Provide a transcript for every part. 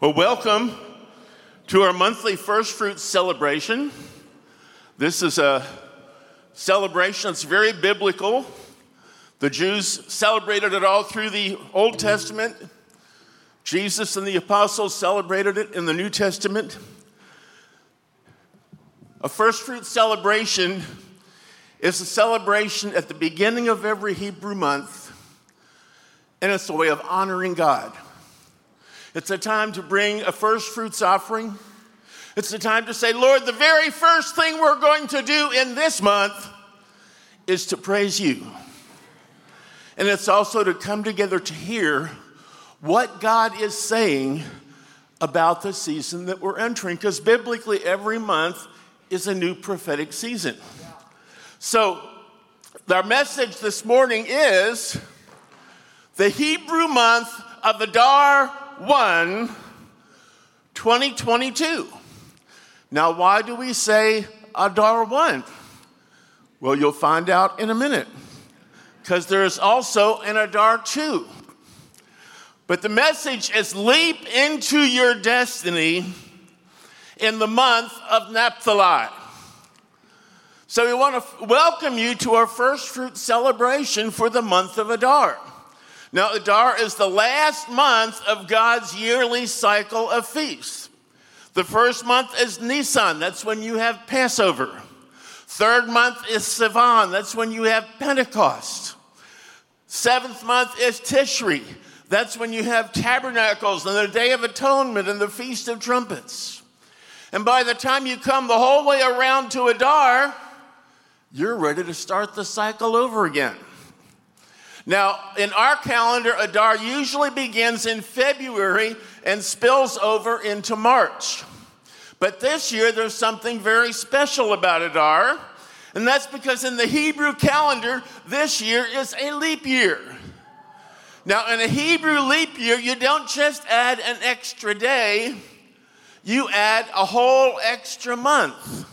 Well, welcome to our monthly first fruits celebration. This is a celebration that's very biblical. The Jews celebrated it all through the Old Testament. Jesus and the apostles celebrated it in the New Testament. A first fruit celebration is a celebration at the beginning of every Hebrew month, and it's a way of honoring God. It's a time to bring a first fruits offering. It's a time to say, Lord, the very first thing we're going to do in this month is to praise you. And it's also to come together to hear what God is saying about the season that we're entering, because biblically, every month is a new prophetic season. So, our message this morning is the Hebrew month of Adar 1, 2022. Now, why do we say Adar 1? Well, you'll find out in a minute. Because there's also an Adar 2. But the message is leap into your destiny in the month of Naphtali. So we want to welcome you to our first fruit celebration for the month of Adar. Now, Adar is the last month of God's yearly cycle of feasts. The first month is Nisan, that's when you have Passover. Third month is Sivan, that's when you have Pentecost. Seventh month is Tishri, that's when you have tabernacles and the Day of Atonement and the Feast of Trumpets. And by the time you come the whole way around to Adar, you're ready to start the cycle over again. Now, in our calendar, Adar usually begins in February and spills over into March. But this year, there's something very special about Adar, and that's because in the Hebrew calendar, this year is a leap year. Now, in a Hebrew leap year, you don't just add an extra day, you add a whole extra month.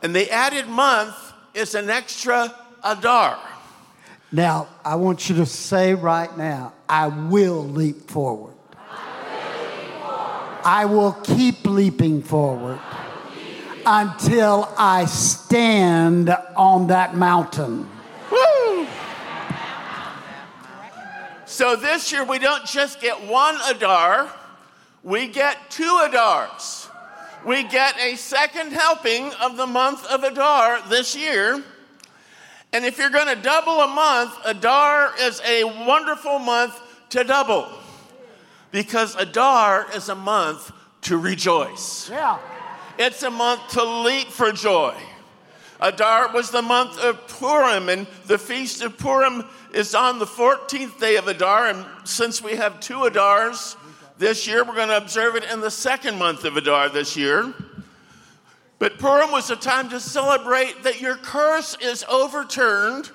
And the added month is an extra Adar. Now, I want you to say right now, I will leap forward. I will keep leaping forward until I stand on that mountain. So this year we don't just get one Adar, we get two Adars. We get a second helping of the month of Adar this year. And if you're going to double a month, Adar is a wonderful month to double because Adar is a month to rejoice. Yeah. It's a month to leap for joy. Adar was the month of Purim, and the feast of Purim is on the 14th day of Adar. And since we have two Adars this year, we're going to observe it in the second month of Adar this year. But Purim was a time to celebrate that your curse is overturned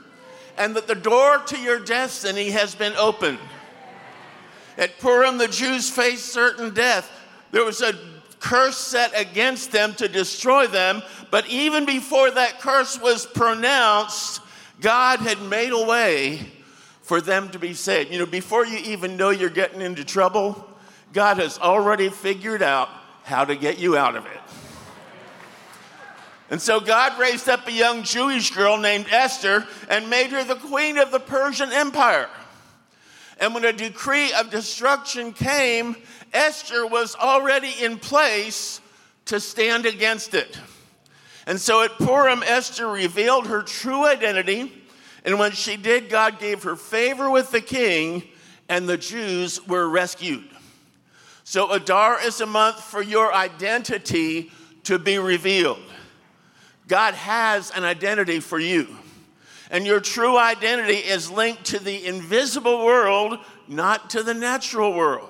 and that the door to your destiny has been opened. At Purim, the Jews faced certain death. There was a curse set against them to destroy them, but even before that curse was pronounced, God had made a way for them to be saved. You know, before you even know you're getting into trouble, God has already figured out how to get you out of it. And so God raised up a young Jewish girl named Esther and made her the queen of the Persian Empire. And when a decree of destruction came, Esther was already in place to stand against it. And so at Purim, Esther revealed her true identity. And when she did, God gave her favor with the king, and the Jews were rescued. So Adar is a month for your identity to be revealed. God has an identity for you. And your true identity is linked to the invisible world, not to the natural world.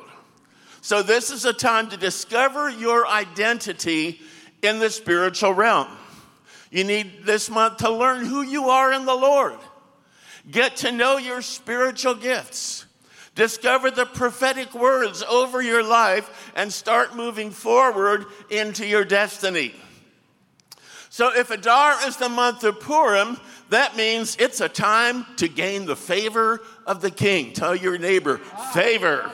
So, this is a time to discover your identity in the spiritual realm. You need this month to learn who you are in the Lord, get to know your spiritual gifts, discover the prophetic words over your life, and start moving forward into your destiny. So, if Adar is the month of Purim, that means it's a time to gain the favor of the king. Tell your neighbor, favor.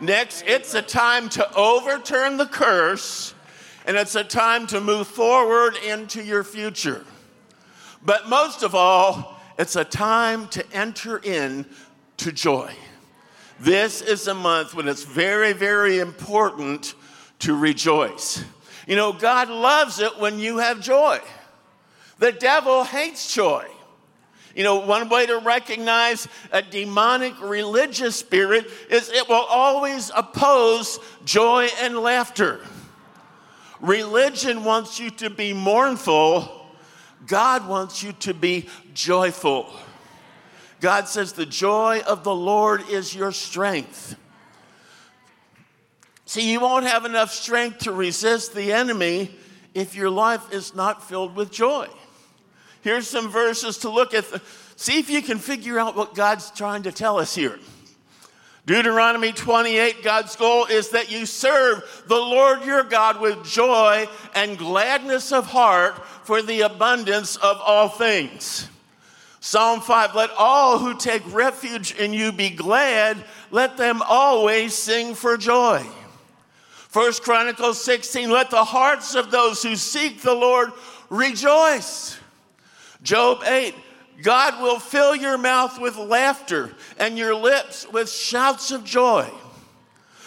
Next, it's a time to overturn the curse, and it's a time to move forward into your future. But most of all, it's a time to enter in to joy. This is a month when it's very, very important to rejoice. You know, God loves it when you have joy. The devil hates joy. You know, one way to recognize a demonic religious spirit is it will always oppose joy and laughter. Religion wants you to be mournful, God wants you to be joyful. God says, The joy of the Lord is your strength. See, you won't have enough strength to resist the enemy if your life is not filled with joy. Here's some verses to look at. See if you can figure out what God's trying to tell us here. Deuteronomy 28, God's goal is that you serve the Lord your God with joy and gladness of heart for the abundance of all things. Psalm 5, let all who take refuge in you be glad, let them always sing for joy. First Chronicles 16, let the hearts of those who seek the Lord rejoice. Job 8, God will fill your mouth with laughter and your lips with shouts of joy.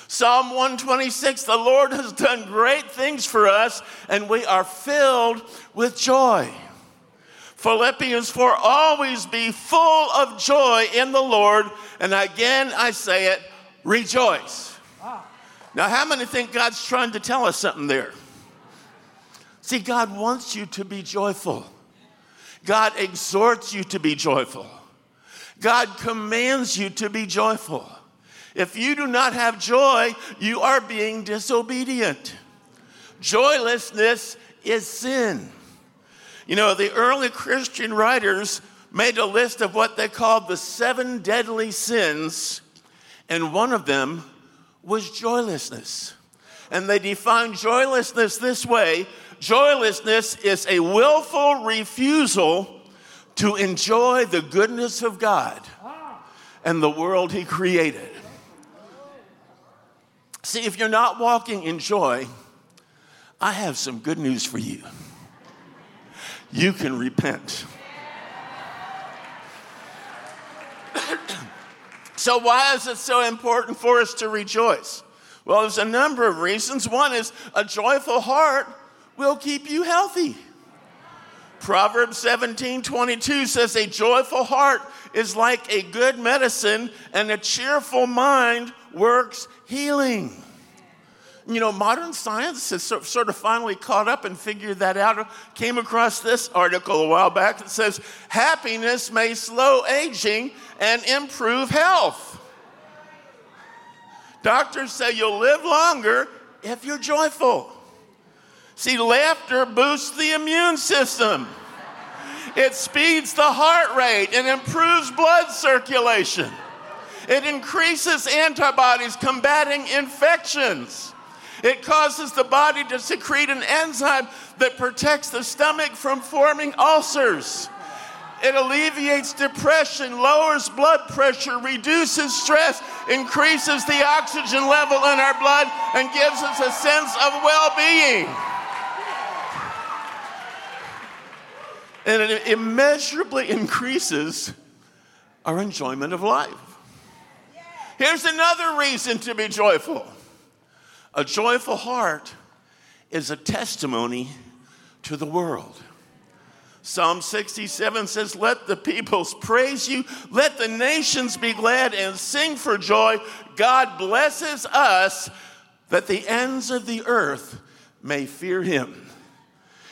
Psalm 126 The Lord has done great things for us, and we are filled with joy. Philippians 4 Always be full of joy in the Lord, and again I say it, rejoice. Now, how many think God's trying to tell us something there? See, God wants you to be joyful. God exhorts you to be joyful. God commands you to be joyful. If you do not have joy, you are being disobedient. Joylessness is sin. You know, the early Christian writers made a list of what they called the seven deadly sins, and one of them was joylessness. And they defined joylessness this way joylessness is a willful refusal to enjoy the goodness of God and the world He created. See, if you're not walking in joy, I have some good news for you. You can repent. So, why is it so important for us to rejoice? Well, there's a number of reasons. One is a joyful heart will keep you healthy. Proverbs 17 22 says, A joyful heart is like a good medicine, and a cheerful mind works healing. You know, modern science has sort of finally caught up and figured that out. Came across this article a while back that says happiness may slow aging and improve health. Doctors say you'll live longer if you're joyful. See, laughter boosts the immune system. It speeds the heart rate and improves blood circulation. It increases antibodies combating infections. It causes the body to secrete an enzyme that protects the stomach from forming ulcers. It alleviates depression, lowers blood pressure, reduces stress, increases the oxygen level in our blood, and gives us a sense of well being. and it immeasurably increases our enjoyment of life. Here's another reason to be joyful a joyful heart is a testimony to the world. Psalm 67 says, Let the peoples praise you, let the nations be glad and sing for joy. God blesses us that the ends of the earth may fear him.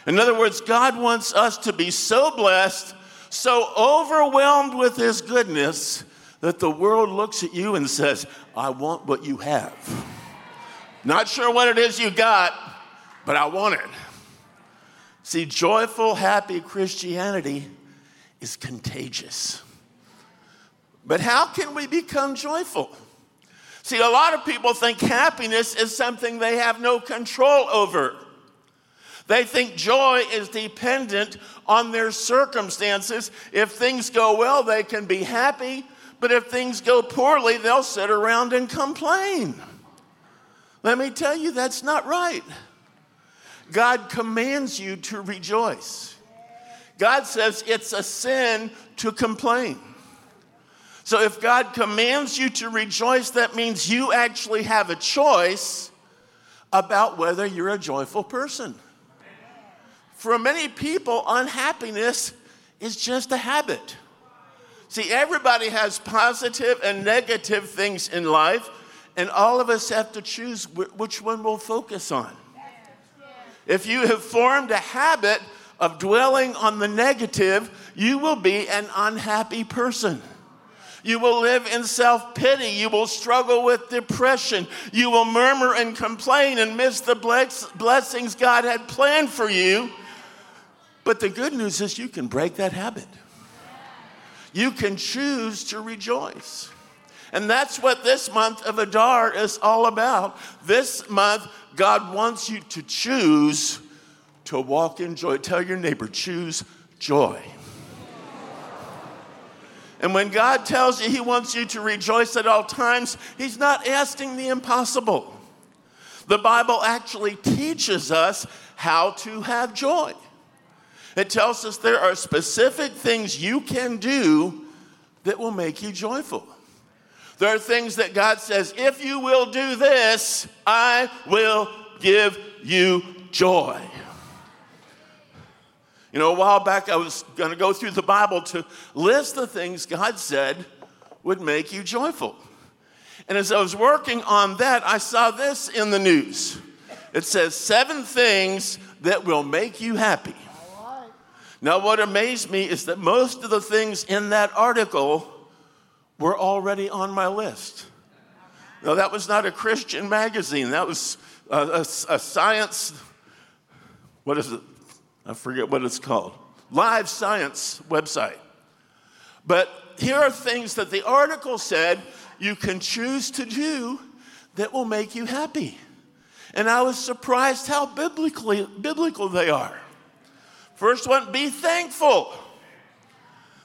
In other words, God wants us to be so blessed, so overwhelmed with His goodness, that the world looks at you and says, I want what you have. Not sure what it is you got, but I want it. See, joyful, happy Christianity is contagious. But how can we become joyful? See, a lot of people think happiness is something they have no control over. They think joy is dependent on their circumstances. If things go well, they can be happy, but if things go poorly, they'll sit around and complain. Let me tell you, that's not right. God commands you to rejoice. God says it's a sin to complain. So if God commands you to rejoice, that means you actually have a choice about whether you're a joyful person. For many people, unhappiness is just a habit. See, everybody has positive and negative things in life, and all of us have to choose which one we'll focus on. If you have formed a habit of dwelling on the negative, you will be an unhappy person. You will live in self pity. You will struggle with depression. You will murmur and complain and miss the blessings God had planned for you. But the good news is you can break that habit. You can choose to rejoice. And that's what this month of Adar is all about. This month, God wants you to choose to walk in joy. Tell your neighbor, choose joy. And when God tells you He wants you to rejoice at all times, He's not asking the impossible. The Bible actually teaches us how to have joy. It tells us there are specific things you can do that will make you joyful. There are things that God says, if you will do this, I will give you joy. You know, a while back I was going to go through the Bible to list the things God said would make you joyful. And as I was working on that, I saw this in the news. It says, Seven things that will make you happy. Now, what amazed me is that most of the things in that article were already on my list. Now, that was not a Christian magazine, that was a, a, a science, what is it? I forget what it's called. Live science website. But here are things that the article said you can choose to do that will make you happy. And I was surprised how biblically, biblical they are. First one, be thankful.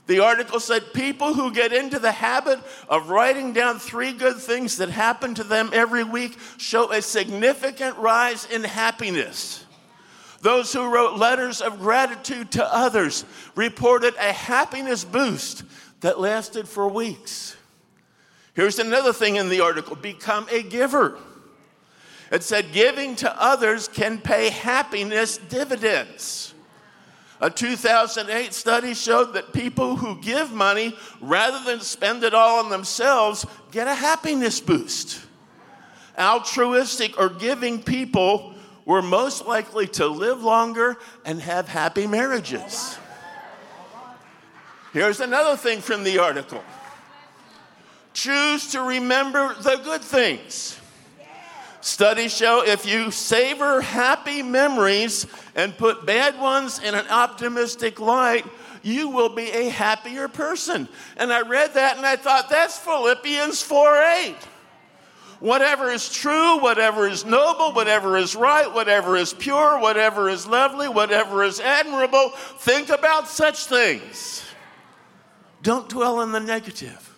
The article said people who get into the habit of writing down three good things that happen to them every week show a significant rise in happiness. Those who wrote letters of gratitude to others reported a happiness boost that lasted for weeks. Here's another thing in the article become a giver. It said giving to others can pay happiness dividends. A 2008 study showed that people who give money rather than spend it all on themselves get a happiness boost. Altruistic or giving people were most likely to live longer and have happy marriages. Here's another thing from the article choose to remember the good things. Studies show if you savor happy memories and put bad ones in an optimistic light, you will be a happier person. And I read that and I thought, that's Philippians 4 8. Whatever is true, whatever is noble, whatever is right, whatever is pure, whatever is lovely, whatever is admirable, think about such things. Don't dwell on the negative.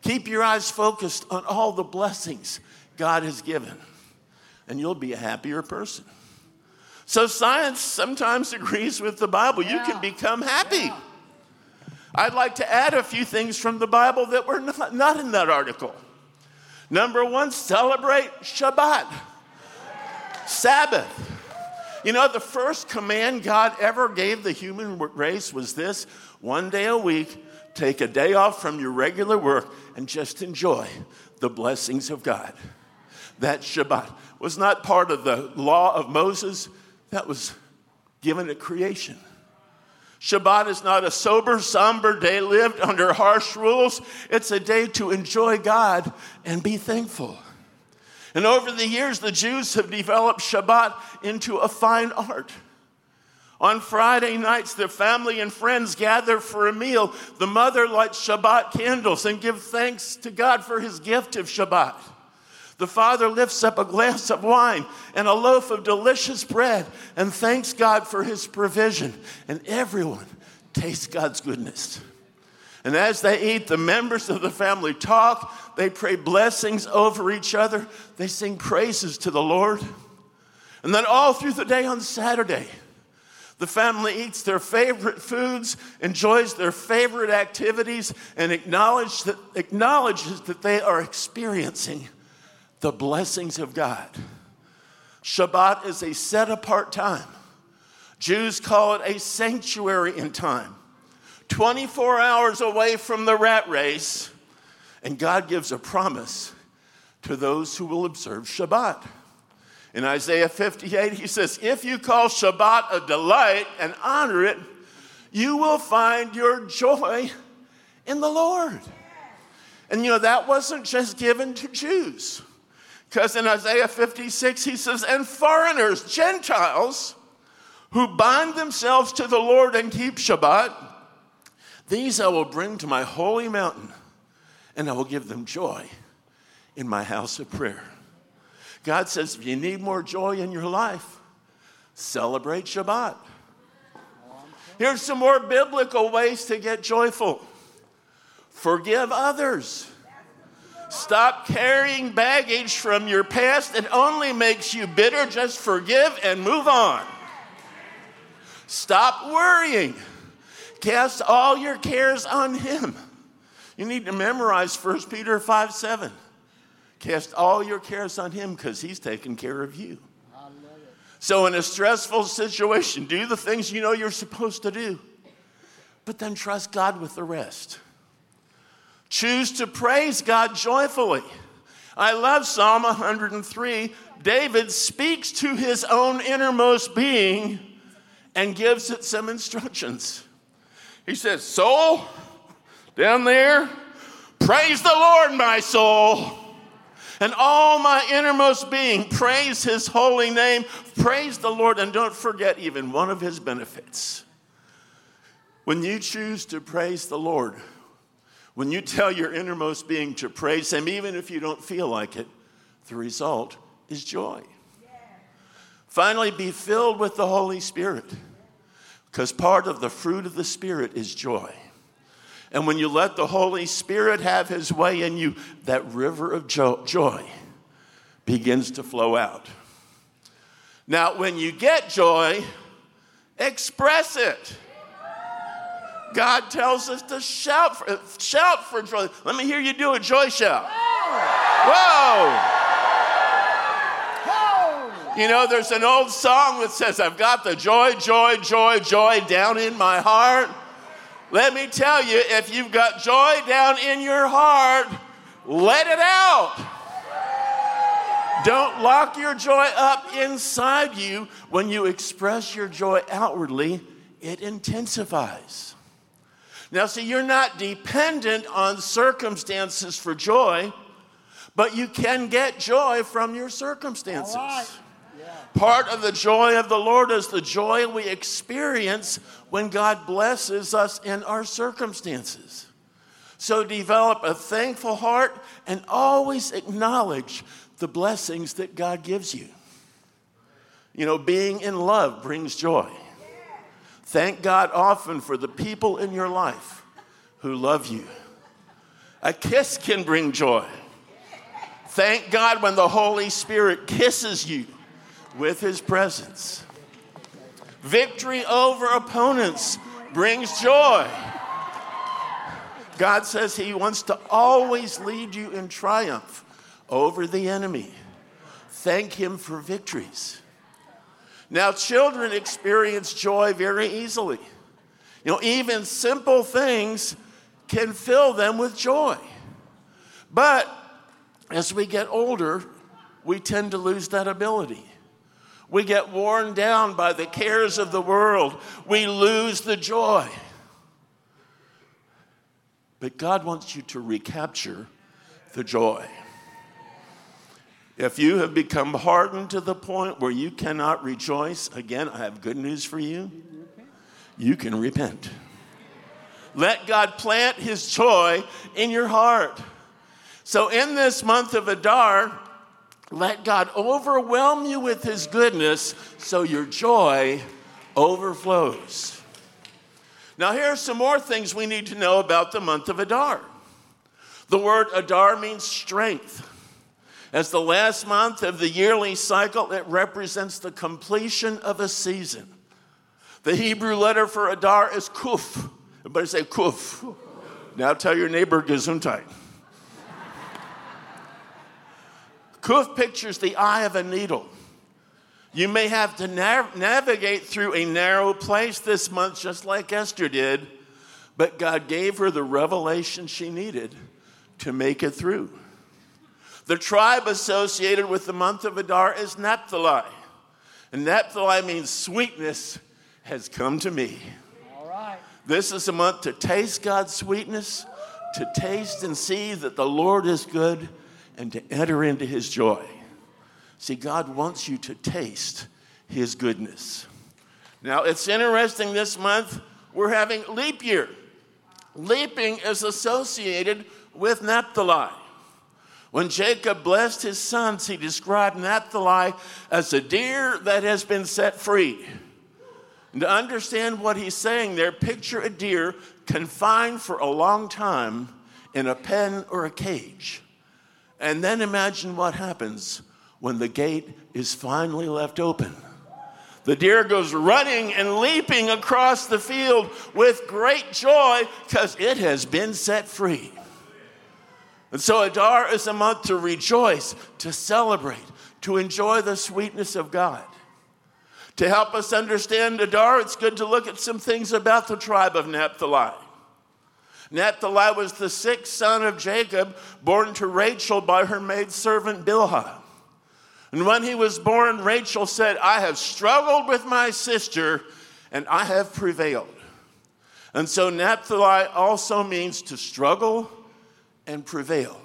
Keep your eyes focused on all the blessings God has given, and you'll be a happier person. So, science sometimes agrees with the Bible. You can become happy. Yeah. I'd like to add a few things from the Bible that were not, not in that article. Number one, celebrate Shabbat, Sabbath. You know, the first command God ever gave the human race was this one day a week, take a day off from your regular work and just enjoy the blessings of God that Shabbat was not part of the law of Moses, that was given at creation. Shabbat is not a sober, somber day lived under harsh rules. It's a day to enjoy God and be thankful. And over the years, the Jews have developed Shabbat into a fine art. On Friday nights, their family and friends gather for a meal. The mother lights Shabbat candles and gives thanks to God for his gift of Shabbat. The father lifts up a glass of wine and a loaf of delicious bread and thanks God for his provision. And everyone tastes God's goodness. And as they eat, the members of the family talk, they pray blessings over each other, they sing praises to the Lord. And then all through the day on Saturday, the family eats their favorite foods, enjoys their favorite activities, and acknowledge that, acknowledges that they are experiencing the blessings of God. Shabbat is a set apart time. Jews call it a sanctuary in time. 24 hours away from the rat race, and God gives a promise to those who will observe Shabbat. In Isaiah 58, he says, If you call Shabbat a delight and honor it, you will find your joy in the Lord. And you know, that wasn't just given to Jews. Because in Isaiah 56, he says, And foreigners, Gentiles, who bind themselves to the Lord and keep Shabbat, these I will bring to my holy mountain, and I will give them joy in my house of prayer. God says, if you need more joy in your life, celebrate Shabbat. Here's some more biblical ways to get joyful forgive others. Stop carrying baggage from your past that only makes you bitter. Just forgive and move on. Stop worrying. Cast all your cares on Him. You need to memorize 1 Peter 5 7. Cast all your cares on Him because He's taking care of you. So, in a stressful situation, do the things you know you're supposed to do, but then trust God with the rest. Choose to praise God joyfully. I love Psalm 103. David speaks to his own innermost being and gives it some instructions. He says, Soul, down there, praise the Lord, my soul. And all my innermost being, praise his holy name. Praise the Lord, and don't forget even one of his benefits. When you choose to praise the Lord, when you tell your innermost being to praise him, even if you don't feel like it, the result is joy. Finally, be filled with the Holy Spirit. Because part of the fruit of the Spirit is joy. And when you let the Holy Spirit have his way in you, that river of joy begins to flow out. Now, when you get joy, express it. God tells us to shout for, shout for joy. Let me hear you do a joy shout. Whoa! You know, there's an old song that says, I've got the joy, joy, joy, joy down in my heart. Let me tell you, if you've got joy down in your heart, let it out. Don't lock your joy up inside you. When you express your joy outwardly, it intensifies. Now, see, you're not dependent on circumstances for joy, but you can get joy from your circumstances. Part of the joy of the Lord is the joy we experience when God blesses us in our circumstances. So develop a thankful heart and always acknowledge the blessings that God gives you. You know, being in love brings joy. Thank God often for the people in your life who love you. A kiss can bring joy. Thank God when the Holy Spirit kisses you with his presence. Victory over opponents brings joy. God says he wants to always lead you in triumph over the enemy. Thank him for victories. Now, children experience joy very easily. You know, even simple things can fill them with joy. But as we get older, we tend to lose that ability. We get worn down by the cares of the world. We lose the joy. But God wants you to recapture the joy. If you have become hardened to the point where you cannot rejoice, again, I have good news for you. You can repent. Let God plant His joy in your heart. So, in this month of Adar, let God overwhelm you with His goodness so your joy overflows. Now, here are some more things we need to know about the month of Adar. The word Adar means strength. As the last month of the yearly cycle, it represents the completion of a season. The Hebrew letter for Adar is Kuf. Everybody say Kuf. Now tell your neighbor Gesundheit. Kuf pictures the eye of a needle. You may have to nav- navigate through a narrow place this month, just like Esther did, but God gave her the revelation she needed to make it through. The tribe associated with the month of Adar is Naphtali. And Naphtali means sweetness has come to me. All right. This is a month to taste God's sweetness, to taste and see that the Lord is good, and to enter into his joy. See, God wants you to taste his goodness. Now, it's interesting this month we're having leap year. Leaping is associated with Naphtali. When Jacob blessed his sons, he described Naphtali as a deer that has been set free. And to understand what he's saying there, picture a deer confined for a long time in a pen or a cage. And then imagine what happens when the gate is finally left open. The deer goes running and leaping across the field with great joy because it has been set free. And so Adar is a month to rejoice, to celebrate, to enjoy the sweetness of God. To help us understand Adar, it's good to look at some things about the tribe of Naphtali. Naphtali was the sixth son of Jacob, born to Rachel by her maidservant Bilhah. And when he was born, Rachel said, I have struggled with my sister and I have prevailed. And so Naphtali also means to struggle and prevail.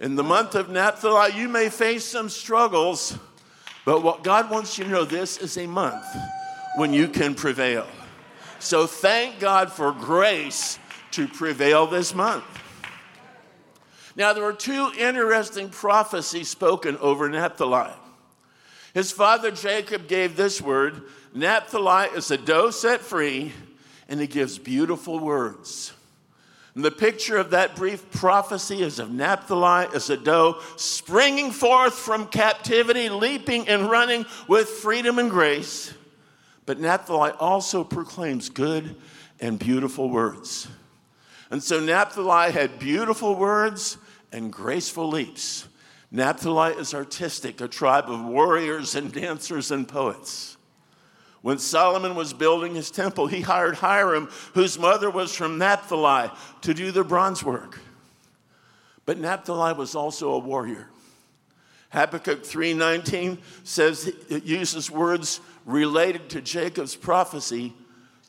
In the month of Naphtali, you may face some struggles, but what God wants you to know this is a month when you can prevail. So thank God for grace to prevail this month. Now, there were two interesting prophecies spoken over Naphtali. His father Jacob gave this word Naphtali is a doe set free, and he gives beautiful words. And the picture of that brief prophecy is of Naphtali as a doe springing forth from captivity, leaping and running with freedom and grace. But Naphtali also proclaims good and beautiful words. And so Naphtali had beautiful words and graceful leaps. Naphtali is artistic, a tribe of warriors and dancers and poets. When Solomon was building his temple, he hired Hiram, whose mother was from Naphtali, to do the bronze work. But Naphtali was also a warrior. Habakkuk 3:19 says it uses words related to Jacob's prophecy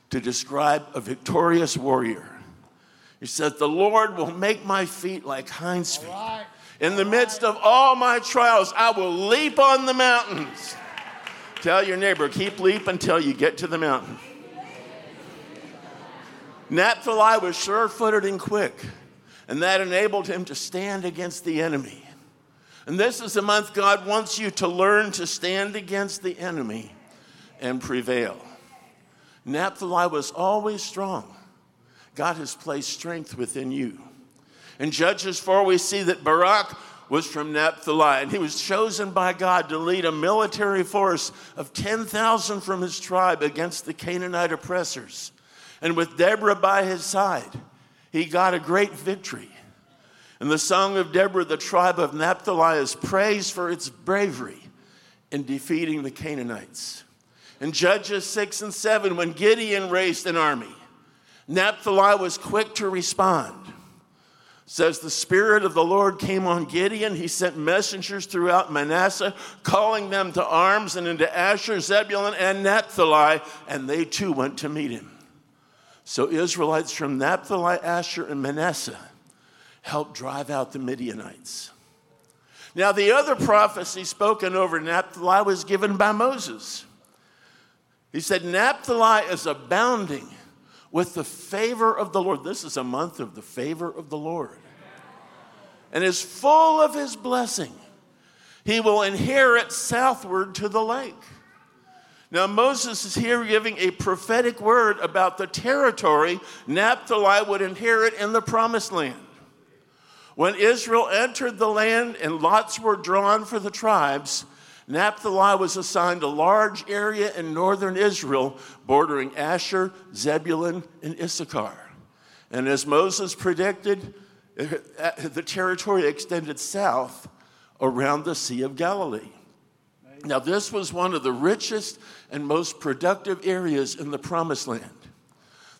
to describe a victorious warrior. He says, The Lord will make my feet like hinds' feet. In the midst of all my trials, I will leap on the mountains. Tell your neighbor, keep leap until you get to the mountain. Naphtali was sure footed and quick, and that enabled him to stand against the enemy. And this is the month God wants you to learn to stand against the enemy and prevail. Naphtali was always strong. God has placed strength within you. In Judges 4, we see that Barak was from Naphtali, and he was chosen by God to lead a military force of 10,000 from his tribe against the Canaanite oppressors. And with Deborah by his side, he got a great victory. And the Song of Deborah, the tribe of Naphtali is praised for its bravery in defeating the Canaanites. In Judges 6 and 7, when Gideon raised an army, Naphtali was quick to respond. Says the Spirit of the Lord came on Gideon. He sent messengers throughout Manasseh, calling them to arms, and into Asher, Zebulun, and Naphtali, and they too went to meet him. So Israelites from Naphtali, Asher, and Manasseh helped drive out the Midianites. Now, the other prophecy spoken over Naphtali was given by Moses. He said, Naphtali is abounding with the favor of the Lord. This is a month of the favor of the Lord. And is full of his blessing. He will inherit southward to the lake. Now, Moses is here giving a prophetic word about the territory Naphtali would inherit in the promised land. When Israel entered the land and lots were drawn for the tribes, Naphtali was assigned a large area in northern Israel bordering Asher, Zebulun, and Issachar. And as Moses predicted, the territory extended south around the Sea of Galilee. Now, this was one of the richest and most productive areas in the Promised Land.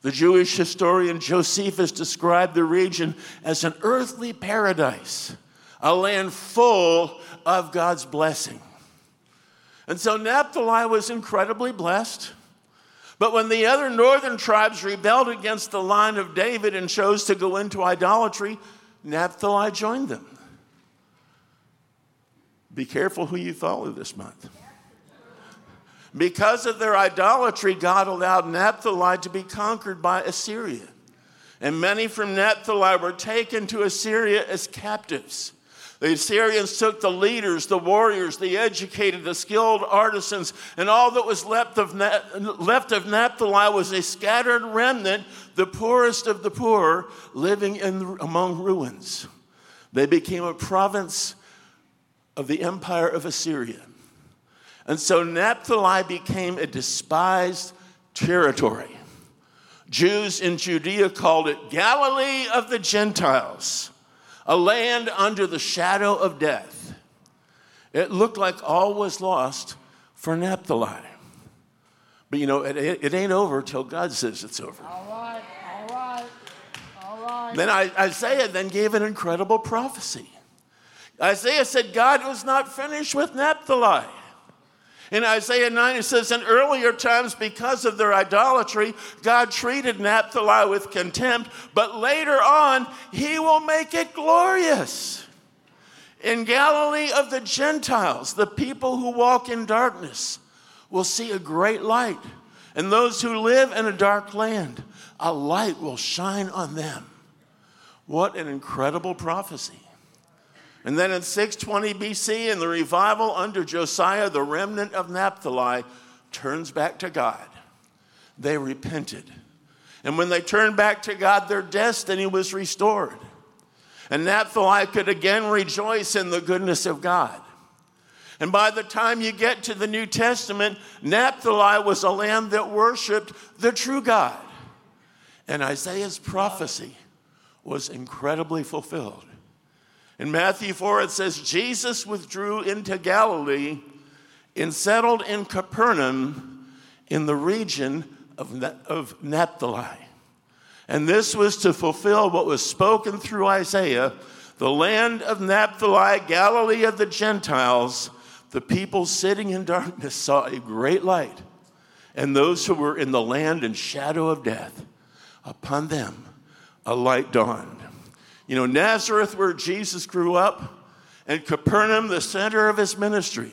The Jewish historian Josephus described the region as an earthly paradise, a land full of God's blessing. And so Naphtali was incredibly blessed. But when the other northern tribes rebelled against the line of David and chose to go into idolatry, Naphtali joined them. Be careful who you follow this month. Because of their idolatry, God allowed Naphtali to be conquered by Assyria. And many from Naphtali were taken to Assyria as captives. The Assyrians took the leaders, the warriors, the educated, the skilled artisans, and all that was left of, left of Naphtali was a scattered remnant, the poorest of the poor, living in, among ruins. They became a province of the empire of Assyria. And so Naphtali became a despised territory. Jews in Judea called it Galilee of the Gentiles, a land under the shadow of death. It looked like all was lost for Naphtali. But you know, it, it ain't over till God says it's over. All right, all right, all right. Then Isaiah then gave an incredible prophecy. Isaiah said God was not finished with Naphtali. In Isaiah 9, it says, In earlier times, because of their idolatry, God treated Naphtali with contempt, but later on, he will make it glorious. In Galilee of the Gentiles, the people who walk in darkness will see a great light. And those who live in a dark land, a light will shine on them. What an incredible prophecy. And then in 620 BC, in the revival under Josiah, the remnant of Naphtali turns back to God. They repented. And when they turned back to God, their destiny was restored. And Naphtali could again rejoice in the goodness of God. And by the time you get to the New Testament, Naphtali was a land that worshiped the true God. And Isaiah's prophecy was incredibly fulfilled. In Matthew 4, it says, Jesus withdrew into Galilee and settled in Capernaum in the region of, of Naphtali. And this was to fulfill what was spoken through Isaiah the land of Naphtali, Galilee of the Gentiles. The people sitting in darkness saw a great light, and those who were in the land and shadow of death, upon them a light dawned. You know, Nazareth, where Jesus grew up, and Capernaum, the center of his ministry,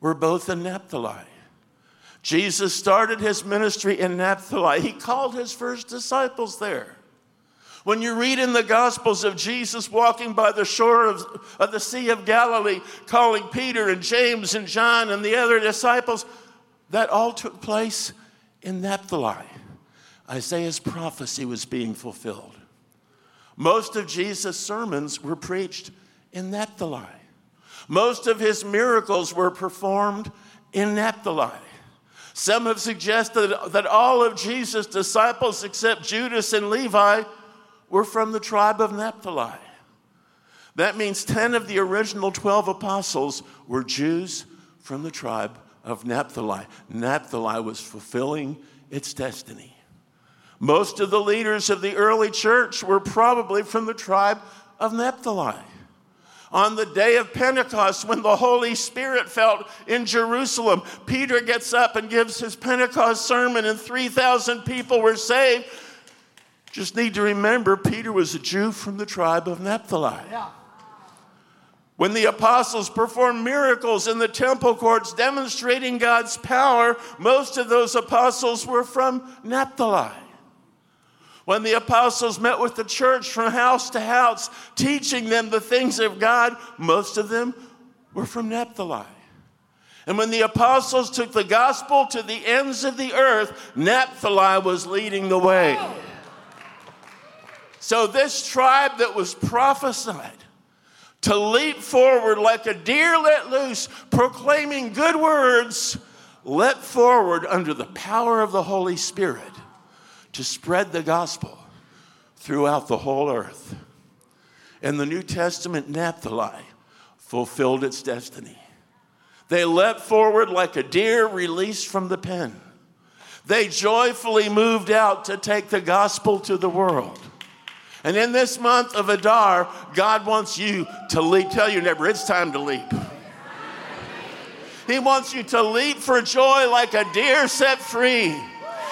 were both in Naphtali. Jesus started his ministry in Naphtali. He called his first disciples there. When you read in the Gospels of Jesus walking by the shore of, of the Sea of Galilee, calling Peter and James and John and the other disciples, that all took place in Naphtali. Isaiah's prophecy was being fulfilled. Most of Jesus' sermons were preached in Naphtali. Most of his miracles were performed in Naphtali. Some have suggested that all of Jesus' disciples, except Judas and Levi, were from the tribe of Naphtali. That means 10 of the original 12 apostles were Jews from the tribe of Naphtali. Naphtali was fulfilling its destiny. Most of the leaders of the early church were probably from the tribe of Naphtali. On the day of Pentecost, when the Holy Spirit fell in Jerusalem, Peter gets up and gives his Pentecost sermon, and 3,000 people were saved. Just need to remember, Peter was a Jew from the tribe of Naphtali. Yeah. When the apostles performed miracles in the temple courts demonstrating God's power, most of those apostles were from Naphtali. When the apostles met with the church from house to house, teaching them the things of God, most of them were from Naphtali. And when the apostles took the gospel to the ends of the earth, Naphtali was leading the way. So, this tribe that was prophesied to leap forward like a deer let loose, proclaiming good words, leapt forward under the power of the Holy Spirit to spread the gospel throughout the whole earth. And the New Testament, Naphtali fulfilled its destiny. They leapt forward like a deer released from the pen. They joyfully moved out to take the gospel to the world. And in this month of Adar, God wants you to leap. Tell your neighbor, it's time to leap. He wants you to leap for joy like a deer set free.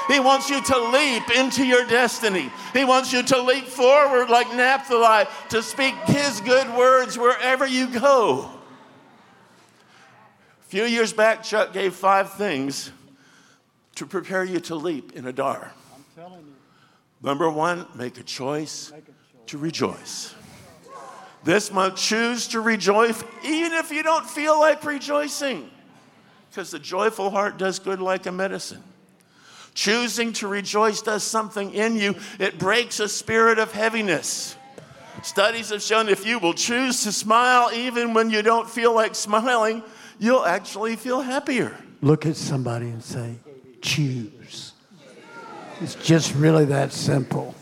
He wants you to leap into your destiny. He wants you to leap forward like Naphtali to speak his good words wherever you go. A few years back, Chuck gave five things to prepare you to leap in Adar. I'm telling you. Number one, make a choice, make a choice. to rejoice. This month, choose to rejoice even if you don't feel like rejoicing, because the joyful heart does good like a medicine. Choosing to rejoice does something in you, it breaks a spirit of heaviness. Studies have shown if you will choose to smile even when you don't feel like smiling, you'll actually feel happier. Look at somebody and say, choose. It's just really that simple.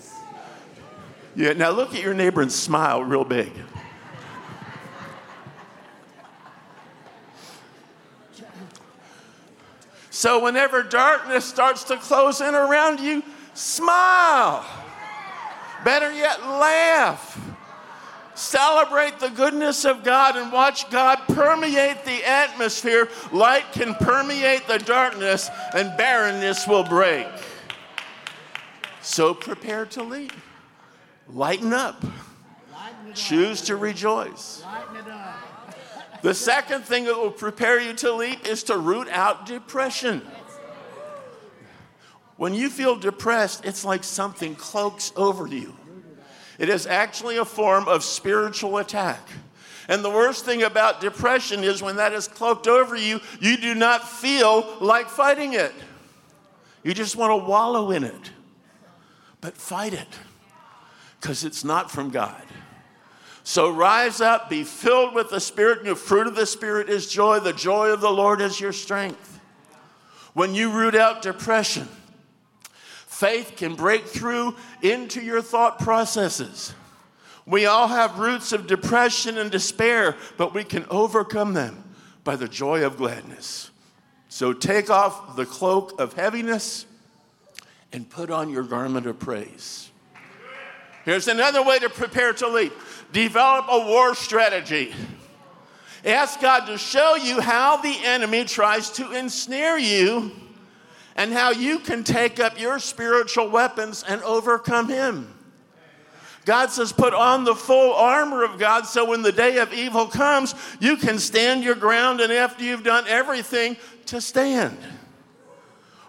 Yeah, now look at your neighbor and smile real big. So, whenever darkness starts to close in around you, smile. Better yet, laugh. Celebrate the goodness of God and watch God permeate the atmosphere. Light can permeate the darkness, and barrenness will break. So prepare to lead. Lighten up. Choose to rejoice. The second thing that will prepare you to leap is to root out depression. When you feel depressed, it's like something cloaks over you. It is actually a form of spiritual attack. And the worst thing about depression is when that is cloaked over you, you do not feel like fighting it. You just want to wallow in it. But fight it because it's not from God. So rise up, be filled with the Spirit, and the fruit of the Spirit is joy. The joy of the Lord is your strength. When you root out depression, Faith can break through into your thought processes. We all have roots of depression and despair, but we can overcome them by the joy of gladness. So take off the cloak of heaviness and put on your garment of praise. Here's another way to prepare to leap develop a war strategy. Ask God to show you how the enemy tries to ensnare you and how you can take up your spiritual weapons and overcome him. God says, put on the full armor of God so when the day of evil comes, you can stand your ground and after you've done everything, to stand.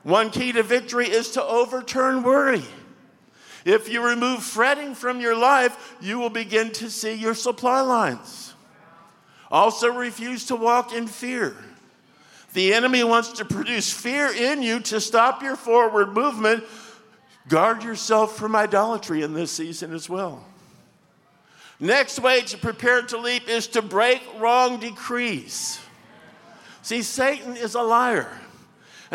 One key to victory is to overturn worry. If you remove fretting from your life, you will begin to see your supply lines. Also, refuse to walk in fear. The enemy wants to produce fear in you to stop your forward movement. Guard yourself from idolatry in this season as well. Next way to prepare to leap is to break wrong decrees. See, Satan is a liar,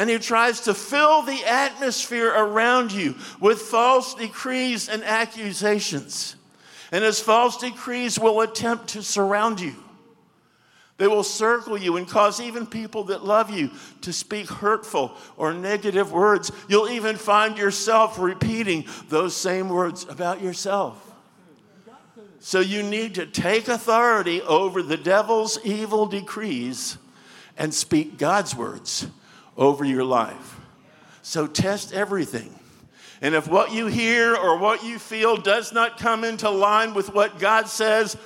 and he tries to fill the atmosphere around you with false decrees and accusations. And his false decrees will attempt to surround you. They will circle you and cause even people that love you to speak hurtful or negative words. You'll even find yourself repeating those same words about yourself. So you need to take authority over the devil's evil decrees and speak God's words over your life. So test everything. And if what you hear or what you feel does not come into line with what God says,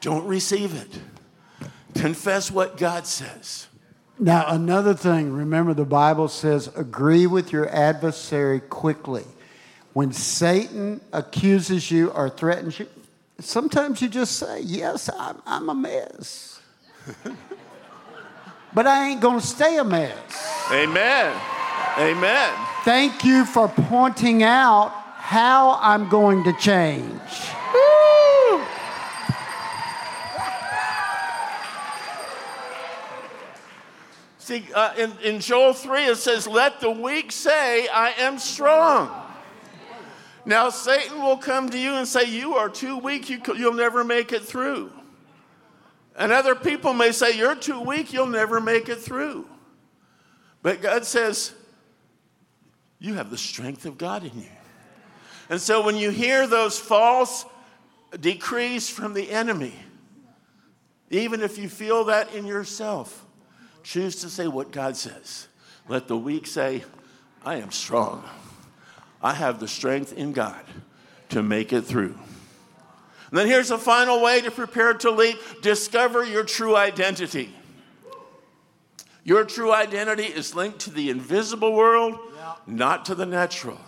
don't receive it. Confess what God says. Now, another thing, remember the Bible says, agree with your adversary quickly. When Satan accuses you or threatens you, sometimes you just say, Yes, I'm, I'm a mess. but I ain't going to stay a mess. Amen. Amen. Thank you for pointing out how I'm going to change. Woo! See, uh, in, in Joel 3, it says, Let the weak say, I am strong. Now, Satan will come to you and say, You are too weak, you, you'll never make it through. And other people may say, You're too weak, you'll never make it through. But God says, You have the strength of God in you. And so when you hear those false decrees from the enemy, even if you feel that in yourself, choose to say what God says. Let the weak say, I am strong. I have the strength in God to make it through. And then here's a final way to prepare to leap discover your true identity. Your true identity is linked to the invisible world, yeah. not to the natural.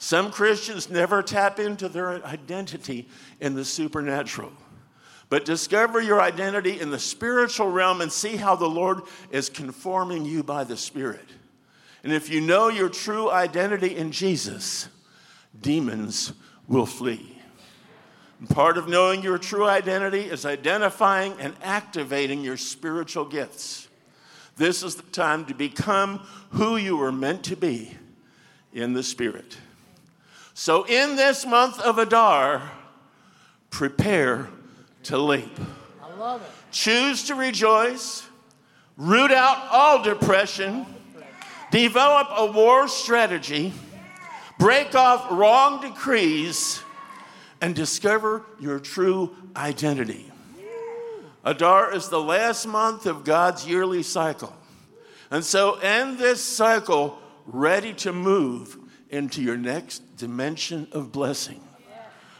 Some Christians never tap into their identity in the supernatural. But discover your identity in the spiritual realm and see how the Lord is conforming you by the Spirit. And if you know your true identity in Jesus, demons will flee. And part of knowing your true identity is identifying and activating your spiritual gifts. This is the time to become who you were meant to be in the Spirit. So, in this month of Adar, prepare to leap. I love it. Choose to rejoice, root out all depression Develop a war strategy, break off wrong decrees, and discover your true identity. Adar is the last month of God's yearly cycle. And so, end this cycle ready to move into your next dimension of blessing.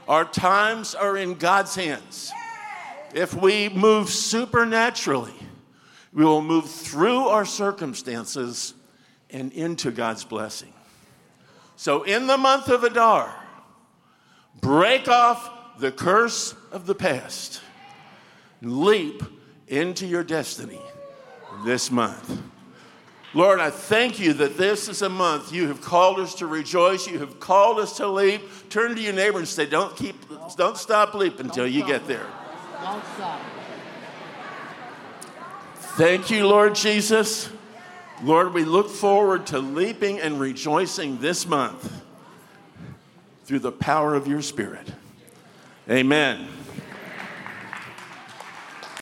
Our times are in God's hands. If we move supernaturally, we will move through our circumstances and into God's blessing. So, in the month of Adar, break off the curse of the past, leap into your destiny this month. Lord, I thank you that this is a month you have called us to rejoice. You have called us to leap. Turn to your neighbor and say, "Don't keep, don't stop leaping until you get there." Don't stop. Thank you, Lord Jesus. Lord, we look forward to leaping and rejoicing this month through the power of your Spirit. Amen.